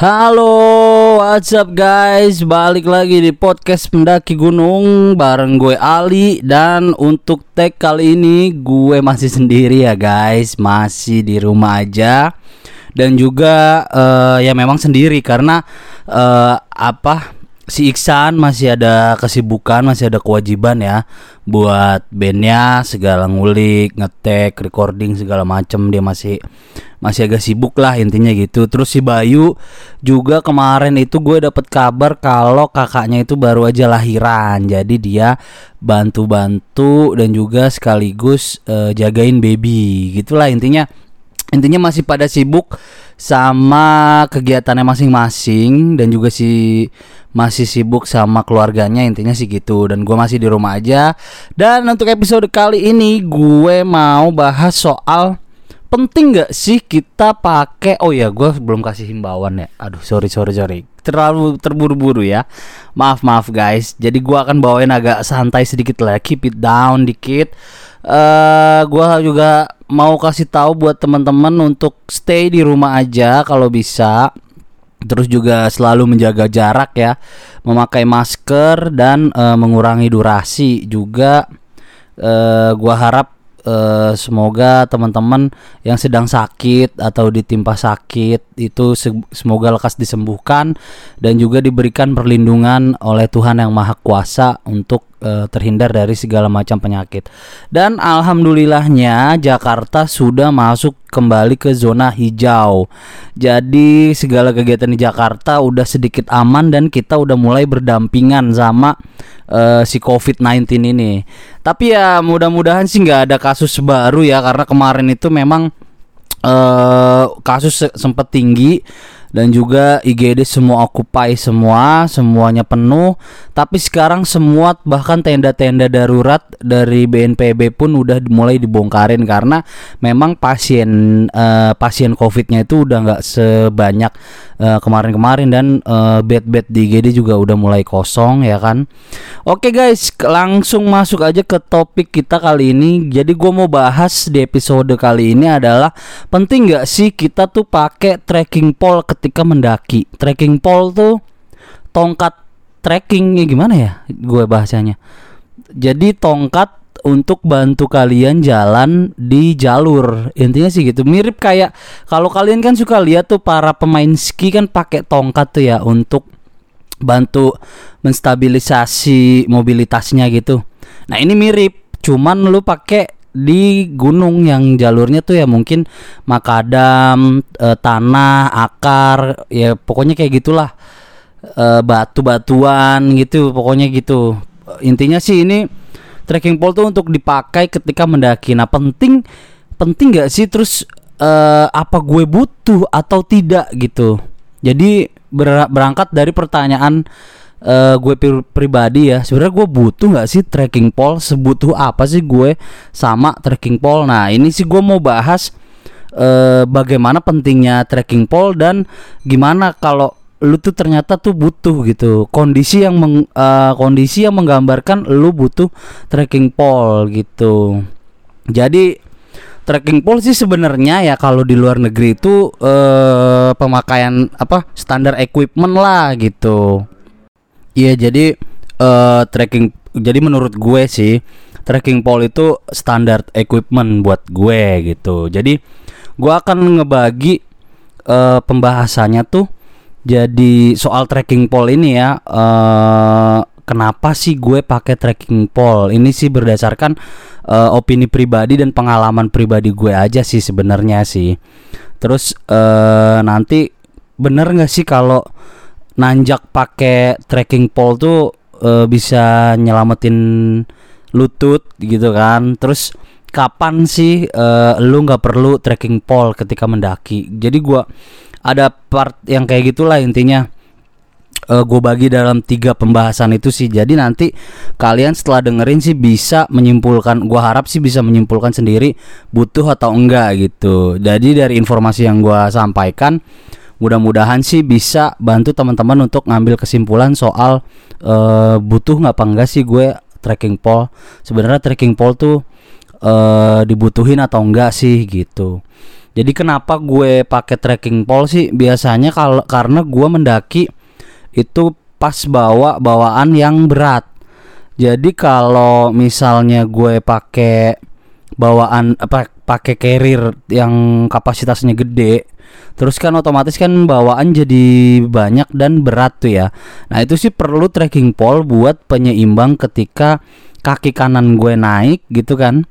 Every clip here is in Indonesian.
Halo, what's up guys? Balik lagi di podcast Pendaki Gunung bareng gue Ali. Dan untuk tag kali ini gue masih sendiri ya guys, masih di rumah aja. Dan juga uh, ya memang sendiri karena uh, apa si Iksan masih ada kesibukan, masih ada kewajiban ya buat bandnya segala ngulik, ngetek, recording segala macem. Dia masih masih agak sibuk lah intinya gitu. Terus si Bayu juga kemarin itu gue dapet kabar kalau kakaknya itu baru aja lahiran, jadi dia bantu-bantu dan juga sekaligus uh, jagain baby, gitulah intinya intinya masih pada sibuk sama kegiatannya masing-masing dan juga si masih sibuk sama keluarganya intinya sih gitu. Dan gue masih di rumah aja. Dan untuk episode kali ini gue mau bahas soal penting gak sih kita pakai oh ya gue belum kasih himbauan ya. Aduh sorry sorry sorry. Terlalu terburu-buru ya. Maaf maaf guys. Jadi gue akan bawain agak santai sedikit lah keep it down dikit uh, gue juga mau kasih tahu buat teman-teman untuk stay di rumah aja kalau bisa. Terus juga selalu menjaga jarak ya memakai masker dan uh, mengurangi durasi juga. Uh, gua harap uh, semoga teman-teman yang sedang sakit atau ditimpa sakit itu se semoga lekas disembuhkan dan juga diberikan perlindungan oleh Tuhan yang Maha Kuasa untuk uh, terhindar dari segala macam penyakit. Dan alhamdulillahnya Jakarta sudah masuk kembali ke zona hijau. Jadi segala kegiatan di Jakarta udah sedikit aman dan kita udah mulai berdampingan sama uh, si COVID-19 ini. Tapi ya mudah-mudahan sih nggak ada kasus baru ya karena kemarin itu memang uh, kasus sempat tinggi dan juga IGD semua occupy semua, semuanya penuh. Tapi sekarang semua bahkan tenda-tenda darurat dari BNPB pun udah mulai dibongkarin karena memang pasien uh, pasien COVID-nya itu udah nggak sebanyak eh, kemarin-kemarin dan uh, bed-bed di IGD juga udah mulai kosong ya kan. Oke guys, langsung masuk aja ke topik kita kali ini. Jadi gue mau bahas di episode kali ini adalah penting nggak sih kita tuh pakai tracking pole ketika mendaki. Tracking pole tuh tongkat trekkingnya gimana ya? Gue bahasanya. Jadi tongkat untuk bantu kalian jalan di jalur intinya sih gitu mirip kayak kalau kalian kan suka lihat tuh para pemain ski kan pakai tongkat tuh ya untuk bantu menstabilisasi mobilitasnya gitu nah ini mirip cuman lu pakai di gunung yang jalurnya tuh ya mungkin makadam e, tanah akar ya pokoknya kayak gitulah. E, batu-batuan gitu pokoknya gitu. Intinya sih ini trekking pole tuh untuk dipakai ketika mendaki. Nah penting penting nggak sih? Terus e, apa gue butuh atau tidak gitu? Jadi ber berangkat dari pertanyaan uh, gue pribadi ya sebenarnya gue butuh nggak sih trekking pole sebutuh apa sih gue sama trekking pole nah ini sih gue mau bahas uh, bagaimana pentingnya trekking pole dan gimana kalau lu tuh ternyata tuh butuh gitu. Kondisi yang meng, uh, kondisi yang menggambarkan lu butuh trekking pole gitu. Jadi trekking pole sih sebenarnya ya kalau di luar negeri itu uh, pemakaian apa standar equipment lah gitu Iya jadi uh, tracking jadi menurut gue sih tracking pole itu standar equipment buat gue gitu. Jadi gue akan ngebagi uh, pembahasannya tuh jadi soal tracking pole ini ya. Uh, kenapa sih gue pakai tracking pole? Ini sih berdasarkan uh, opini pribadi dan pengalaman pribadi gue aja sih sebenarnya sih. Terus uh, nanti bener nggak sih kalau nanjak pakai tracking pole tuh uh, bisa nyelamatin lutut gitu kan. Terus kapan sih uh, lu nggak perlu tracking pole ketika mendaki? Jadi gua ada part yang kayak gitulah intinya. Uh, eh, gue bagi dalam tiga pembahasan itu sih. Jadi nanti kalian setelah dengerin sih bisa menyimpulkan gue harap sih bisa menyimpulkan sendiri butuh atau enggak gitu. Jadi dari informasi yang gue sampaikan mudah-mudahan sih bisa bantu teman-teman untuk ngambil kesimpulan soal uh, butuh nggak apa enggak sih gue tracking pole sebenarnya tracking pole tuh uh, dibutuhin atau enggak sih gitu Jadi kenapa gue pakai trekking pole sih? Biasanya kalau karena gue mendaki itu pas bawa bawaan yang berat. Jadi kalau misalnya gue pakai bawaan apa pakai carrier yang kapasitasnya gede, terus kan otomatis kan bawaan jadi banyak dan berat tuh ya. Nah, itu sih perlu trekking pole buat penyeimbang ketika kaki kanan gue naik gitu kan.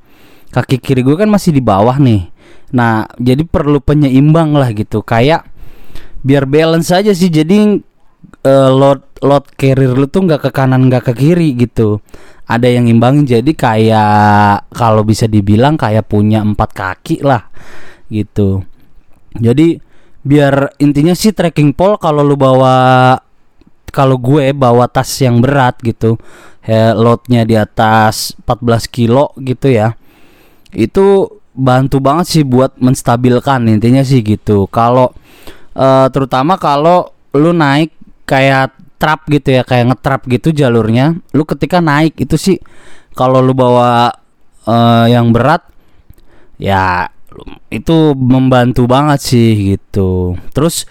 Kaki kiri gue kan masih di bawah nih Nah, jadi perlu penyeimbang lah gitu. Kayak biar balance aja sih. Jadi uh, load load carrier lu tuh nggak ke kanan nggak ke kiri gitu. Ada yang imbang jadi kayak kalau bisa dibilang kayak punya empat kaki lah gitu. Jadi biar intinya sih trekking pole kalau lu bawa kalau gue bawa tas yang berat gitu loadnya di atas 14 kilo gitu ya itu bantu banget sih buat menstabilkan intinya sih gitu. Kalau uh, terutama kalau lu naik kayak trap gitu ya, kayak ngetrap gitu jalurnya, lu ketika naik itu sih kalau lu bawa uh, yang berat ya itu membantu banget sih gitu. Terus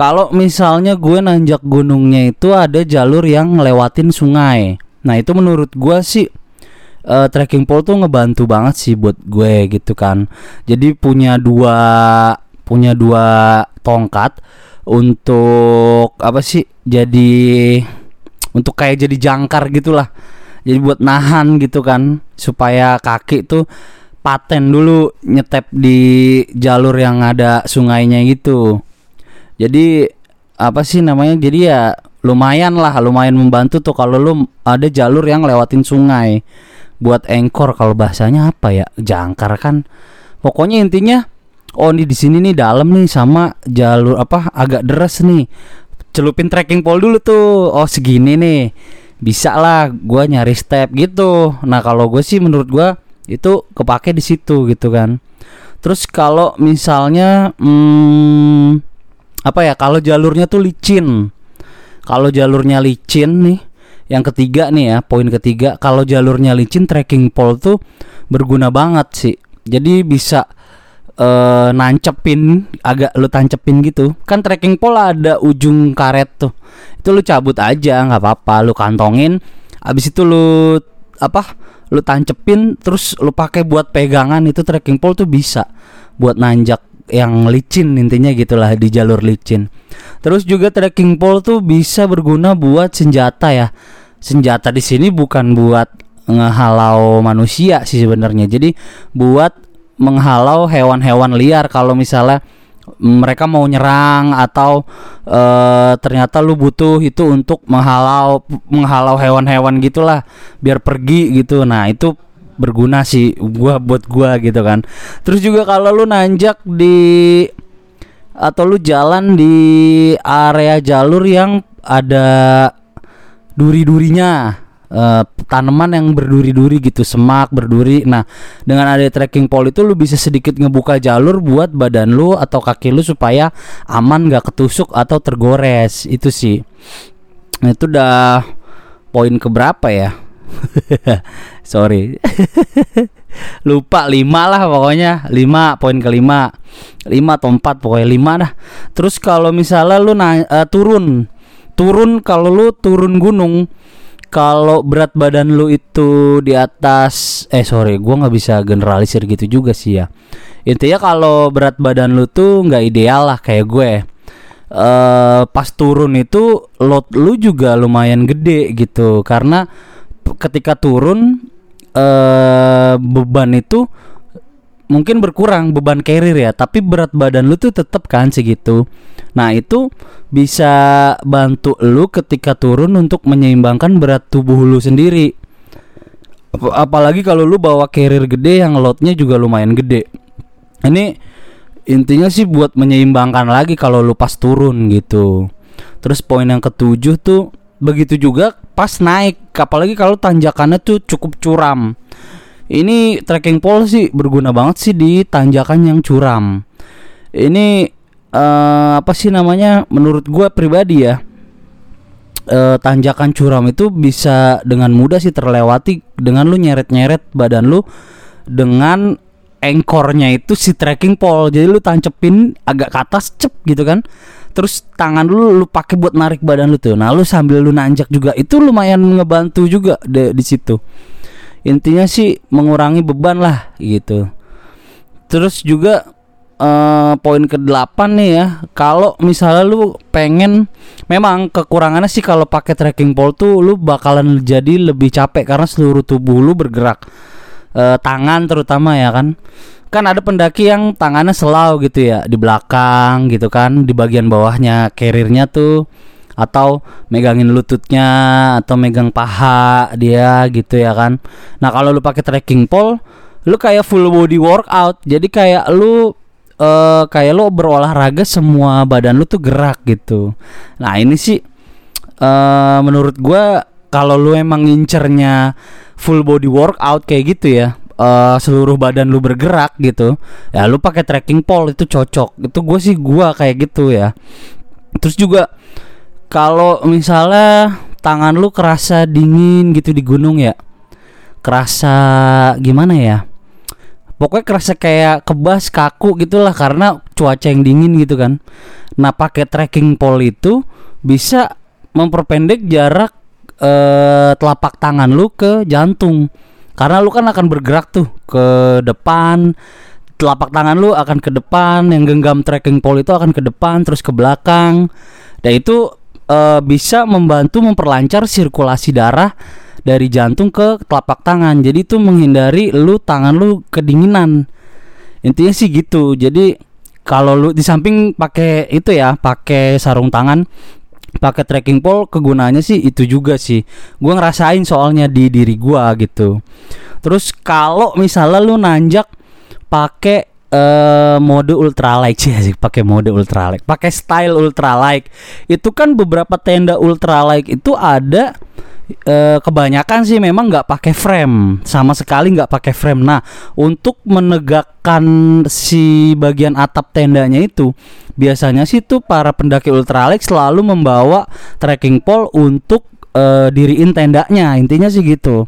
kalau misalnya gue nanjak gunungnya itu ada jalur yang ngelewatin sungai. Nah, itu menurut gue sih uh, trekking pole tuh ngebantu banget sih buat gue gitu kan. Jadi punya dua punya dua tongkat untuk apa sih? Jadi untuk kayak jadi jangkar gitulah. Jadi buat nahan gitu kan supaya kaki tuh paten dulu nyetep di jalur yang ada sungainya gitu. Jadi apa sih namanya? Jadi ya lumayan lah, lumayan membantu tuh kalau lu ada jalur yang lewatin sungai. Buat engkor kalau bahasanya apa ya? Jangkar kan. Pokoknya intinya oh ini di sini nih dalam nih sama jalur apa agak deras nih. Celupin trekking pole dulu tuh. Oh segini nih. Bisa lah gue nyari step gitu. Nah kalau gue sih menurut gue itu kepake di situ gitu kan terus kalau misalnya hmm, apa ya kalau jalurnya tuh licin kalau jalurnya licin nih yang ketiga nih ya, poin ketiga, kalau jalurnya licin trekking pole tuh berguna banget sih. Jadi bisa uh, nancepin agak lu tancepin gitu. Kan trekking pole ada ujung karet tuh. Itu lu cabut aja nggak apa-apa, lu kantongin. Abis itu lu apa? Lu tancepin terus lu pakai buat pegangan itu trekking pole tuh bisa buat nanjak yang licin intinya gitulah di jalur licin. Terus juga trekking pole tuh bisa berguna buat senjata ya senjata di sini bukan buat ngehalau manusia sih sebenarnya. Jadi buat menghalau hewan-hewan liar kalau misalnya mereka mau nyerang atau e, ternyata lu butuh itu untuk menghalau menghalau hewan-hewan gitulah biar pergi gitu. Nah, itu berguna sih gua buat gua gitu kan. Terus juga kalau lu nanjak di atau lu jalan di area jalur yang ada duri-durinya uh, tanaman yang berduri-duri gitu semak berduri. Nah dengan ada trekking pole itu lu bisa sedikit ngebuka jalur buat badan lu atau kaki lu supaya aman gak ketusuk atau tergores. Itu sih. Nah, itu udah poin keberapa ya? Sorry. Lupa lima lah pokoknya. Lima poin kelima. Lima atau empat pokoknya lima dah. Terus kalau misalnya lu na uh, turun. Turun kalau lu turun gunung kalau berat badan lu itu di atas eh sorry gua nggak bisa generalisir gitu juga sih ya. Intinya kalau berat badan lu tuh nggak ideal lah kayak gue. Uh, pas turun itu load lu juga lumayan gede gitu. Karena ketika turun uh, beban itu mungkin berkurang beban carrier ya tapi berat badan lu tuh tetap kan segitu nah itu bisa bantu lu ketika turun untuk menyeimbangkan berat tubuh lu sendiri. Apalagi kalau lu bawa carrier gede yang loadnya juga lumayan gede. Ini intinya sih buat menyeimbangkan lagi kalau lu pas turun gitu. Terus poin yang ketujuh tuh begitu juga pas naik. Apalagi kalau tanjakannya tuh cukup curam ini trekking pole sih berguna banget sih di tanjakan yang curam. Ini uh, apa sih namanya? Menurut gue pribadi ya, uh, tanjakan curam itu bisa dengan mudah sih terlewati dengan lu nyeret-nyeret badan lu dengan engkornya itu si tracking pole jadi lu tancepin agak ke atas cep gitu kan terus tangan lu lu pakai buat narik badan lu tuh nah lu sambil lu nanjak juga itu lumayan ngebantu juga de, di situ intinya sih mengurangi beban lah gitu terus juga uh, poin ke-8 nih ya. Kalau misalnya lu pengen memang kekurangannya sih kalau pakai trekking pole tuh lu bakalan jadi lebih capek karena seluruh tubuh lu bergerak. Uh, tangan terutama ya kan. Kan ada pendaki yang tangannya selau gitu ya di belakang gitu kan, di bagian bawahnya karirnya tuh atau megangin lututnya atau megang paha dia gitu ya kan. Nah, kalau lu pakai trekking pole lu kayak full body workout. Jadi kayak lu uh, kayak lu berolahraga semua badan lu tuh gerak gitu. Nah ini sih uh, menurut gua kalau lu emang ngincernya full body workout kayak gitu ya uh, seluruh badan lu bergerak gitu ya lu pakai trekking pole itu cocok. Itu gue sih gua kayak gitu ya. Terus juga kalau misalnya tangan lu kerasa dingin gitu di gunung ya kerasa gimana ya? Pokoknya kerasa kayak kebas kaku gitulah karena cuaca yang dingin gitu kan. Nah pakai trekking pole itu bisa memperpendek jarak eh, telapak tangan lu ke jantung. Karena lu kan akan bergerak tuh ke depan telapak tangan lu akan ke depan yang genggam trekking pole itu akan ke depan terus ke belakang. Dan itu e, bisa membantu memperlancar sirkulasi darah dari jantung ke telapak tangan. Jadi itu menghindari lu tangan lu kedinginan. Intinya sih gitu. Jadi kalau lu di samping pakai itu ya, pakai sarung tangan, pakai trekking pole kegunaannya sih itu juga sih. Gua ngerasain soalnya di diri gua gitu. Terus kalau misalnya lu nanjak pakai uh, mode ultralight sih pakai mode ultralight pakai style ultralight itu kan beberapa tenda ultralight itu ada e, kebanyakan sih memang nggak pakai frame sama sekali nggak pakai frame. Nah untuk menegakkan si bagian atap tendanya itu biasanya sih tuh para pendaki ultralight selalu membawa trekking pole untuk uh, diriin tendanya intinya sih gitu.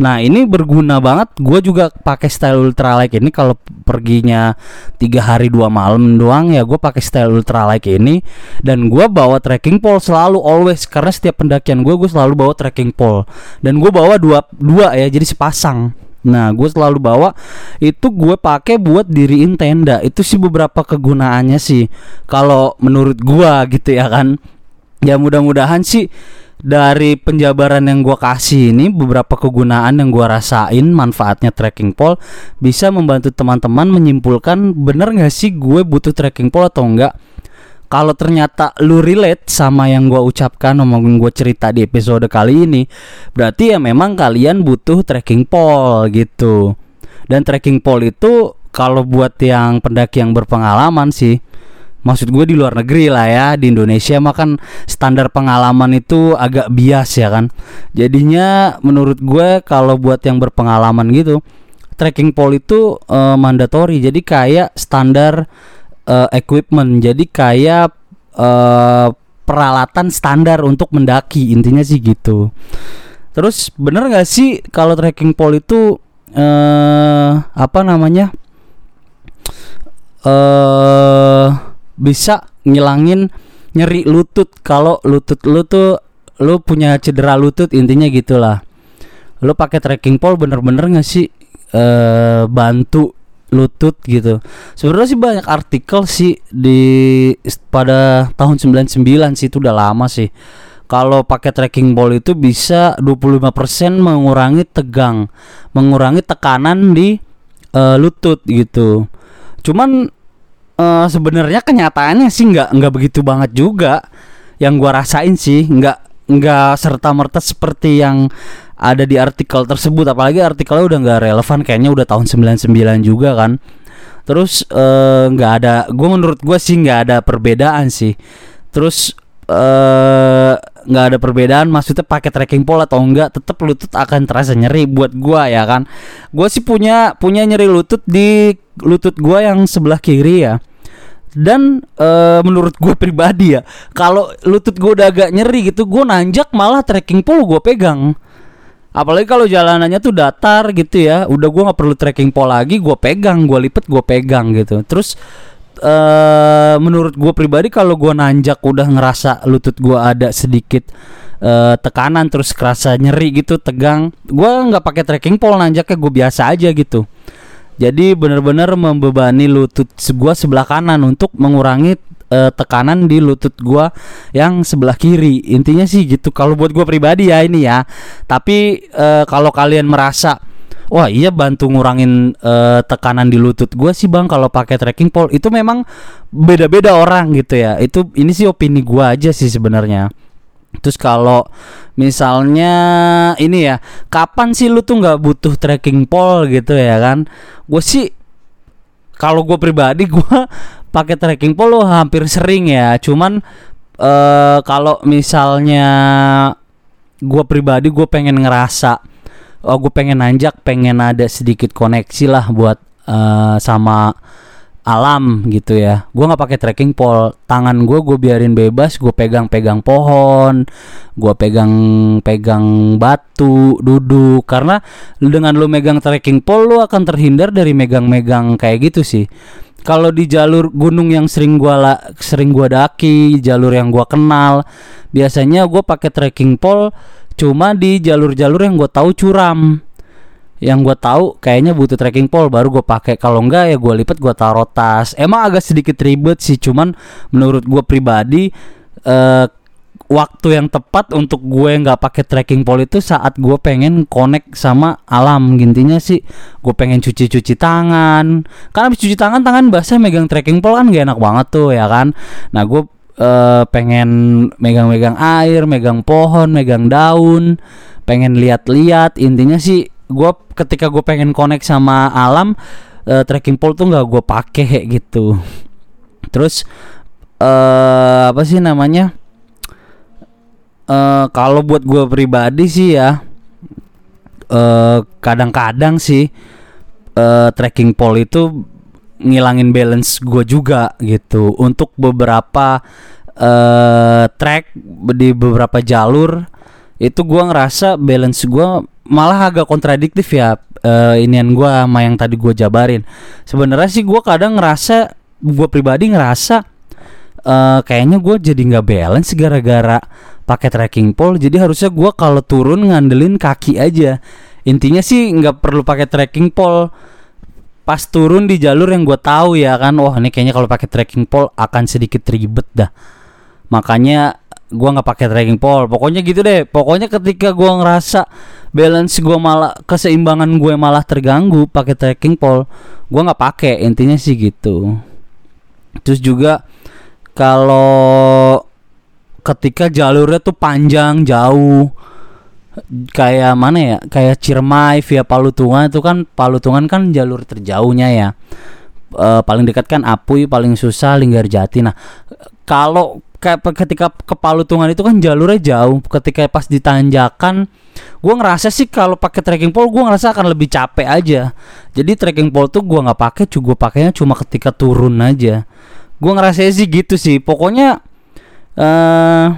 Nah ini berguna banget. Gue juga pakai style ultralight ini. Kalau perginya tiga hari dua malam doang ya gue pakai style ultralight ini. Dan gue bawa trekking pole selalu always. Karena setiap pendakian gue gue selalu bawa trekking pole. Dan gue bawa dua dua ya jadi sepasang. Nah, gue selalu bawa. Itu gue pakai buat diriin tenda. Itu sih beberapa kegunaannya sih. Kalau menurut gue gitu ya kan. Ya mudah-mudahan sih dari penjabaran yang gua kasih ini beberapa kegunaan yang gua rasain manfaatnya tracking pole bisa membantu teman-teman menyimpulkan bener nggak sih gue butuh tracking pole atau enggak kalau ternyata lu relate sama yang gua ucapkan ngomongin gua cerita di episode kali ini berarti ya memang kalian butuh tracking pole gitu. Dan tracking pole itu kalau buat yang pendaki yang berpengalaman sih maksud gue di luar negeri lah ya di Indonesia mah kan standar pengalaman itu agak bias ya kan. Jadinya menurut gue kalau buat yang berpengalaman gitu trekking pole itu uh, mandatory. Jadi kayak standar uh, equipment. Jadi kayak uh, peralatan standar untuk mendaki intinya sih gitu. Terus bener nggak sih kalau trekking pole itu uh, apa namanya? Eh bisa ngilangin nyeri lutut. Kalau lutut lu tuh lu punya cedera lutut intinya gitulah. Lu pakai trekking pole bener-bener nggak sih e, bantu lutut gitu? Sebenarnya sih banyak artikel sih di pada tahun 99 sih itu udah lama sih. Kalau pakai trekking pole itu bisa 25% mengurangi tegang mengurangi tekanan di e, lutut gitu. Cuman uh, sebenarnya kenyataannya sih nggak nggak begitu banget juga. Yang gua rasain sih nggak nggak serta merta seperti yang ada di artikel tersebut. Apalagi artikelnya udah nggak relevan kayaknya udah tahun 99 juga kan. Terus eh, nggak uh, ada gue menurut gue sih nggak ada perbedaan sih. Terus nggak uh, ada perbedaan maksudnya pakai tracking pole atau enggak tetap lutut akan terasa nyeri buat gue ya kan? Gue sih punya punya nyeri lutut di lutut gue yang sebelah kiri ya dan uh, menurut gue pribadi ya kalau lutut gue udah agak nyeri gitu gue nanjak malah trekking pole gue pegang. Apalagi kalau jalanannya tuh datar gitu ya udah gua nggak perlu trekking pole lagi gua pegang gua lipet gua pegang gitu. Terus eh menurut gua pribadi kalau gua nanjak udah ngerasa lutut gua ada sedikit eh, tekanan terus kerasa nyeri gitu tegang gua nggak pakai trekking pole nanjaknya gua biasa aja gitu jadi benar-benar membebani lutut gua sebelah kanan untuk mengurangi eh, tekanan di lutut gua yang sebelah kiri. Intinya sih gitu. Kalau buat gua pribadi ya ini ya. Tapi eh, kalau kalian merasa Wah iya bantu ngurangin eh, tekanan di lutut gua sih bang kalau pakai trekking pole itu memang beda-beda orang gitu ya itu ini sih opini gua aja sih sebenarnya Terus kalau misalnya ini ya, kapan sih lu tuh nggak butuh trekking pole gitu ya kan? Gue sih kalau gue pribadi gue pakai trekking pole hampir sering ya. Cuman eh kalau misalnya gue pribadi gue pengen ngerasa, oh gue pengen nanjak, pengen ada sedikit koneksi lah buat eh, sama alam gitu ya. Gue nggak pakai trekking pole tangan gue gue biarin bebas. Gue pegang pegang pohon gue pegang pegang batu duduk. Karena dengan lu megang trekking pole lu akan terhindar dari megang-megang kayak gitu sih. Kalau di jalur gunung yang sering gua la, sering gua daki jalur yang gua kenal biasanya gue pakai trekking pole cuma di jalur-jalur yang gue tahu curam yang gue tahu kayaknya butuh trekking pole baru gue pakai. Kalau enggak ya gue lipet gue taruh tas. Emang agak sedikit ribet sih cuman menurut gue pribadi eh, waktu yang tepat untuk gue nggak pakai trekking pole itu saat gue pengen connect sama alam. Gintinya sih gue pengen cuci-cuci tangan. Karena habis cuci tangan tangan basah megang trekking pole kan gak enak banget tuh ya kan? Nah gue eh, pengen megang-megang air megang pohon megang daun pengen lihat-lihat. Intinya sih gue ketika gue pengen connect sama alam uh, trekking pole tuh nggak gue pakai gitu. Terus uh, apa sih namanya? Uh, kalau buat gue pribadi sih ya kadang kadang-kadang sih uh, trekking pole itu ngilangin balance gue juga gitu. Untuk beberapa uh, track di beberapa jalur itu gue ngerasa balance gue malah agak kontradiktif ya uh, inian gue sama yang tadi gue jabarin. Sebenarnya sih gue kadang ngerasa gue pribadi ngerasa uh, kayaknya gue jadi nggak balance gara-gara pakai trekking pole. Jadi harusnya gue kalau turun ngandelin kaki aja. Intinya sih nggak perlu pakai trekking pole. Pas turun di jalur yang gue tahu ya kan wah ini kayaknya kalau pakai trekking pole akan sedikit ribet dah. Makanya gua nggak pakai trekking pole pokoknya gitu deh. Pokoknya ketika gua ngerasa balance gua malah keseimbangan gue malah terganggu pakai trekking pole gua nggak pakai. Intinya sih gitu. Terus juga kalau ketika jalurnya tuh panjang jauh kayak mana ya? Kayak Ciremai via Palutungan itu kan Palutungan kan jalur terjauhnya ya. E, paling dekat kan Apui paling susah Linggarjati nah kalau ketika ke Palutungan itu kan jalurnya jauh. Ketika pas ditanjakan gue ngerasa sih kalau pakai trekking pole gue ngerasa akan lebih capek aja. Jadi trekking pole tuh gue nggak pakai gue pakainya cuma ketika turun aja. Gue ngerasa sih gitu sih. Pokoknya eh uh,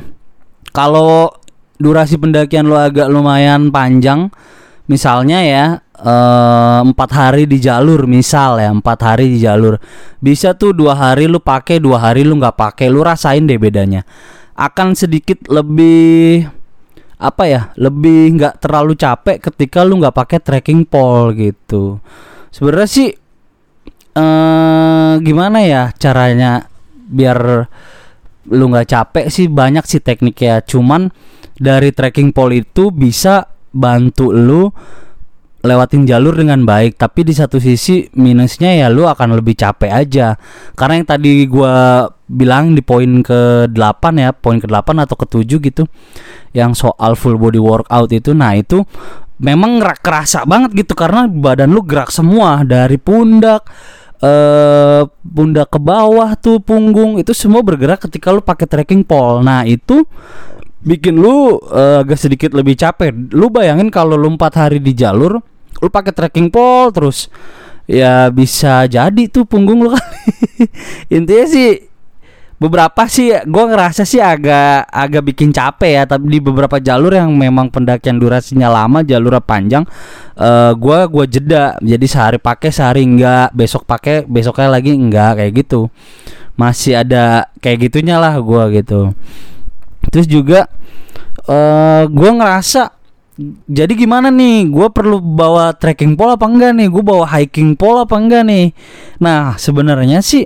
kalau durasi pendakian lo agak lumayan panjang misalnya ya Eh, empat hari di jalur misal ya empat hari di jalur. Bisa tuh dua hari lu pakai dua hari lu nggak pakai lu rasain deh bedanya. Akan sedikit lebih apa ya lebih nggak terlalu capek ketika lu nggak pakai trekking pole gitu. Sebenarnya sih uh, gimana ya caranya biar lu nggak capek sih banyak sih tekniknya. Cuman dari trekking pole itu bisa bantu lu lewatin jalur dengan baik tapi di satu sisi minusnya ya lu akan lebih capek aja karena yang tadi gua bilang di poin ke 8 ya poin ke 8 atau ke 7 gitu yang soal full body workout itu nah itu memang kerasa banget gitu karena badan lu gerak semua dari pundak eh pundak ke bawah tuh punggung itu semua bergerak ketika lu pakai trekking pole nah itu bikin lu uh, agak sedikit lebih capek. Lu bayangin kalau lu empat hari di jalur, lu pakai trekking pole terus ya bisa jadi tuh punggung lu kali. Intinya sih beberapa sih gue ngerasa sih agak agak bikin capek ya tapi di beberapa jalur yang memang pendakian durasinya lama jalurnya panjang uh, gue gue jeda. Jadi sehari pakai sehari enggak. Besok pakai besoknya lagi enggak kayak gitu. Masih ada kayak gitunya lah gue gitu. Terus juga uh, gue ngerasa jadi gimana nih? Gue perlu bawa trekking pole apa enggak nih? Gue bawa hiking pole apa enggak nih? Nah sebenarnya sih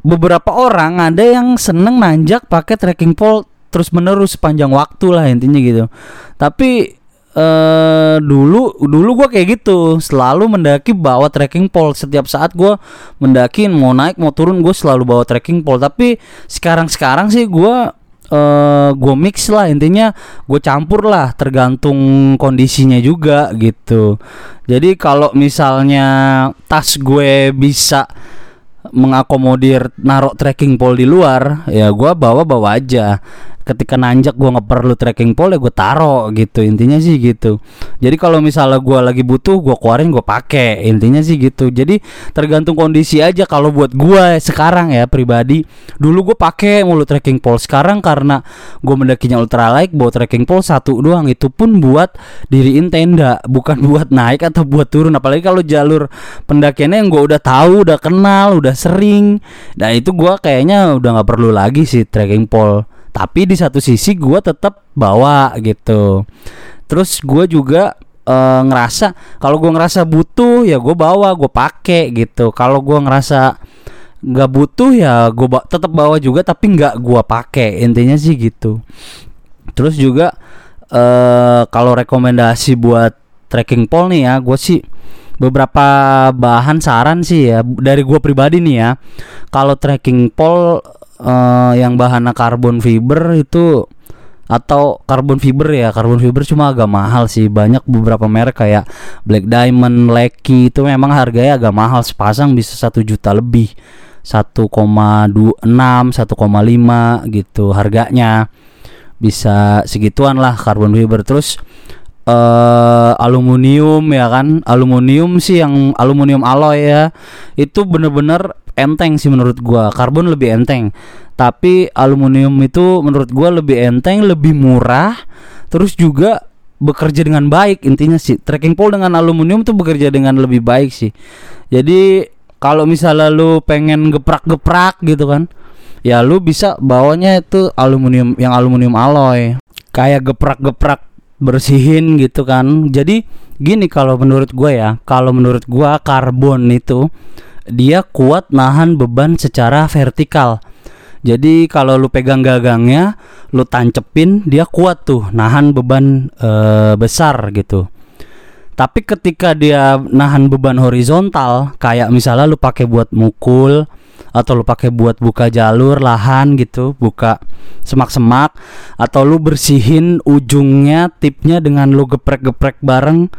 beberapa orang ada yang seneng nanjak pakai trekking pole terus menerus sepanjang waktu lah intinya gitu. Tapi eh dulu dulu gue kayak gitu. Selalu mendaki bawa trekking pole. Setiap saat gue mendaki mau naik mau turun gue selalu bawa trekking pole. Tapi sekarang sekarang sih gue uh, gue mix lah intinya gue campur lah tergantung kondisinya juga gitu. Jadi kalau misalnya tas gue bisa mengakomodir narok trekking pole di luar ya gue bawa bawa aja ketika nanjak gue nggak perlu trekking pole gue taro gitu. Intinya sih gitu. Jadi kalau misalnya gue lagi butuh gue keluarin gue pakai intinya sih gitu. Jadi tergantung kondisi aja kalau buat gue sekarang ya pribadi. Dulu gue pakai mulu trekking pole. Sekarang karena gue mendakinya ultralight bawa trekking pole satu doang. Itu pun buat diriin tenda bukan buat naik atau buat turun. Apalagi kalau jalur pendakiannya yang gue udah tahu udah kenal udah sering. Nah itu gue kayaknya udah nggak perlu lagi sih trekking pole tapi di satu sisi gue tetap bawa gitu. Terus gue juga e, ngerasa kalau gue ngerasa butuh ya gue bawa gue pakai gitu. Kalau gue ngerasa nggak butuh ya gue ba tetap bawa juga tapi nggak gue pakai intinya sih gitu. Terus juga e, kalau rekomendasi buat trekking pole nih ya gue sih beberapa bahan saran sih ya dari gue pribadi nih ya. Kalau trekking pole uh, yang bahannya karbon fiber itu atau karbon fiber ya karbon fiber cuma agak mahal sih. Banyak beberapa merek kayak Black Diamond, Lecky itu memang harganya agak mahal. Sepasang bisa satu juta lebih. 1,26 1,5 gitu harganya. Bisa segituan lah karbon fiber. Terus uh, aluminium ya kan? Aluminium sih yang aluminium alloy ya. Itu bener-bener enteng sih menurut gua. Karbon lebih enteng. Tapi aluminium itu menurut gua lebih enteng lebih murah terus juga bekerja dengan baik intinya sih. Trekking pole dengan aluminium tuh bekerja dengan lebih baik sih. Jadi kalau misalnya lu pengen geprak-geprak gitu kan ya lu bisa bawanya itu aluminium yang aluminium alloy. Kayak geprak-geprak bersihin gitu kan. Jadi gini kalau menurut gue ya kalau menurut gue karbon itu dia kuat nahan beban secara vertikal. Jadi kalau lu pegang gagangnya, lu tancepin, dia kuat tuh nahan beban e, besar gitu. Tapi ketika dia nahan beban horizontal, kayak misalnya lu pakai buat mukul atau lu pakai buat buka jalur lahan gitu, buka semak-semak. Atau lu bersihin ujungnya tipnya dengan lu geprek-geprek bareng.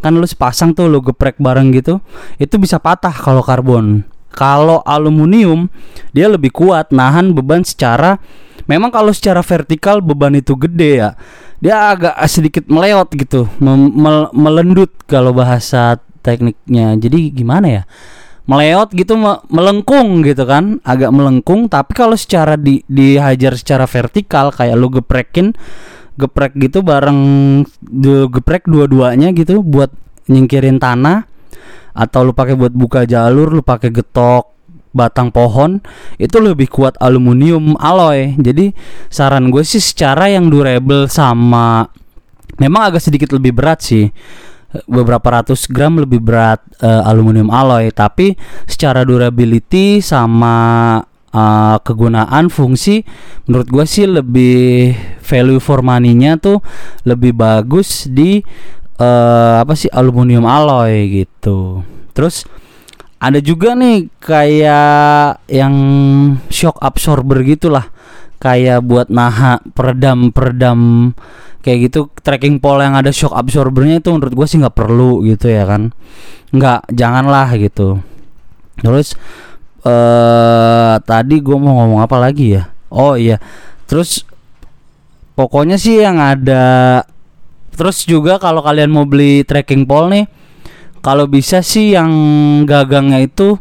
Kan lu sepasang tuh lu geprek bareng gitu. Itu bisa patah kalau karbon. Kalau aluminium dia lebih kuat nahan beban secara memang kalau secara vertikal beban itu gede ya. Dia agak sedikit meleot gitu mel melendut kalau bahasa tekniknya. Jadi gimana ya meleot gitu me melengkung gitu kan. Agak melengkung tapi kalau secara di dihajar secara vertikal kayak lu geprekin geprek gitu bareng geprek dua-duanya gitu buat nyingkirin tanah atau lu pakai buat buka jalur lu pakai getok batang pohon itu lebih kuat aluminium alloy. Jadi saran gue sih secara yang durable sama memang agak sedikit lebih berat sih beberapa ratus gram lebih berat uh, aluminium alloy tapi secara durability sama uh, kegunaan fungsi menurut gue sih lebih value for money-nya tuh lebih bagus di uh, apa sih aluminium alloy gitu. Terus ada juga nih kayak yang shock absorber gitulah kayak buat naha peredam peredam kayak gitu tracking pole yang ada shock absorbernya itu menurut gue sih nggak perlu gitu ya kan. Nggak janganlah gitu. Terus uh, tadi gue mau ngomong apa lagi ya? Oh iya. Terus pokoknya sih yang ada terus juga kalau kalian mau beli trekking pole nih kalau bisa sih yang gagangnya itu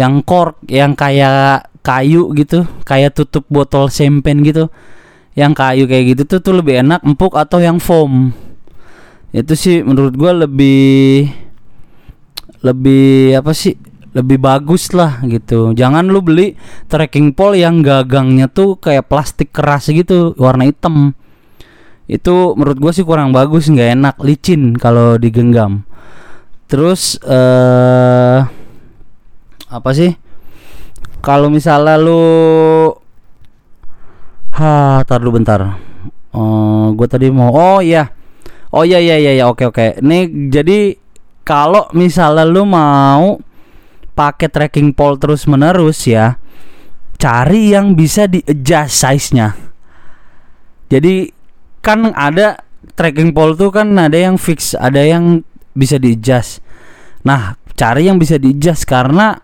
yang cork yang kayak kayu gitu kayak tutup botol sempen gitu. Yang kayu kayak gitu tuh tuh lebih enak empuk atau yang foam. Itu sih menurut gua lebih lebih apa sih lebih bagus lah gitu. Jangan lu beli trekking pole yang gagangnya tuh kayak plastik keras gitu warna hitam. Itu menurut gue sih kurang bagus nggak enak licin kalau digenggam. Terus eh apa sih kalau misalnya lu ha tar dulu bentar. Oh gue tadi mau oh iya. Oh iya iya iya iya, oke oke. Ini jadi kalau misalnya lu mau pakai tracking pole terus menerus ya cari yang bisa di adjust size nya jadi kan ada tracking pole tuh kan ada yang fix, ada yang bisa di adjust. Nah, cari yang bisa di adjust karena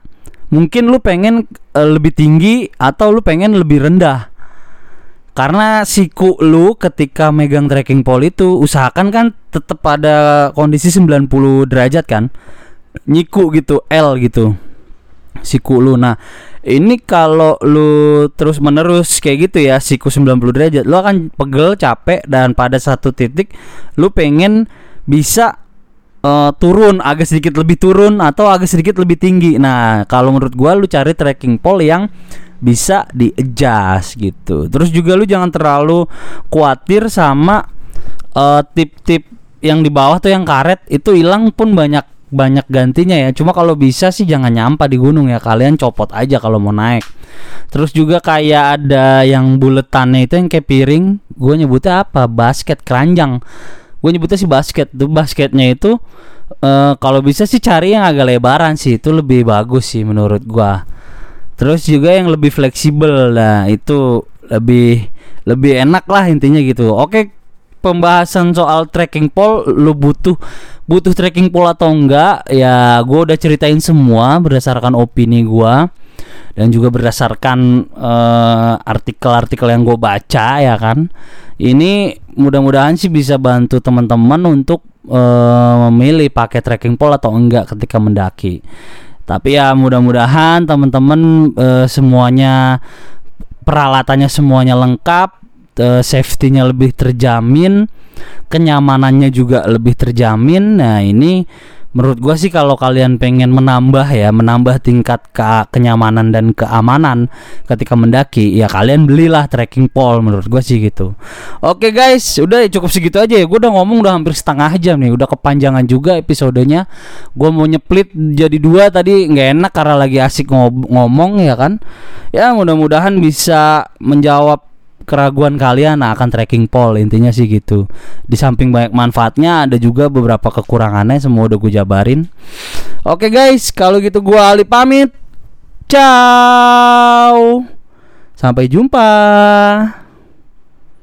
mungkin lu pengen uh, lebih tinggi atau lu pengen lebih rendah. Karena siku lu ketika megang tracking pole itu usahakan kan tetap pada kondisi 90 derajat kan. Nyiku gitu, L gitu. Siku lu. Nah, ini kalau lu terus menerus kayak gitu ya siku 90 derajat lu akan pegel capek dan pada satu titik lu pengen bisa uh, turun agak sedikit lebih turun atau agak sedikit lebih tinggi nah kalau menurut gua lu cari tracking pole yang bisa di adjust gitu terus juga lu jangan terlalu khawatir sama uh, tip-tip yang di bawah tuh yang karet itu hilang pun banyak banyak gantinya ya. Cuma kalau bisa sih jangan nyampah di gunung ya. Kalian copot aja kalau mau naik. Terus juga kayak ada yang buletannya itu yang kayak piring. Gue nyebutnya apa? Basket keranjang. Gue nyebutnya sih basket. Tuh basketnya itu uh, kalau bisa sih cari yang agak lebaran sih. Itu lebih bagus sih menurut gue. Terus juga yang lebih fleksibel lah itu lebih lebih enak lah intinya gitu. Oke, pembahasan soal tracking pole lu butuh butuh tracking pole atau enggak ya gue udah ceritain semua berdasarkan opini gue dan juga berdasarkan uh, artikel-artikel yang gue baca ya kan ini mudah-mudahan sih bisa bantu teman-teman untuk uh, memilih pakai tracking pole atau enggak ketika mendaki tapi ya mudah-mudahan teman-teman uh, semuanya peralatannya semuanya lengkap uh, safety-nya lebih terjamin kenyamanannya juga lebih terjamin. Nah, ini menurut gua sih kalau kalian pengen menambah ya, menambah tingkat ke kenyamanan dan keamanan ketika mendaki, ya kalian belilah trekking pole menurut gua sih gitu. Oke guys, udah cukup segitu aja ya. Gua udah ngomong udah hampir setengah jam nih, udah kepanjangan juga episodenya. Gua mau nyeplit jadi dua tadi nggak enak karena lagi asik ngomong ya kan. Ya mudah-mudahan bisa menjawab keraguan kalian nah, akan tracking pole intinya sih gitu. Di samping banyak manfaatnya ada juga beberapa kekurangannya semua udah gue jabarin. Oke guys kalau gitu gue Ali pamit. Ciao. Sampai jumpa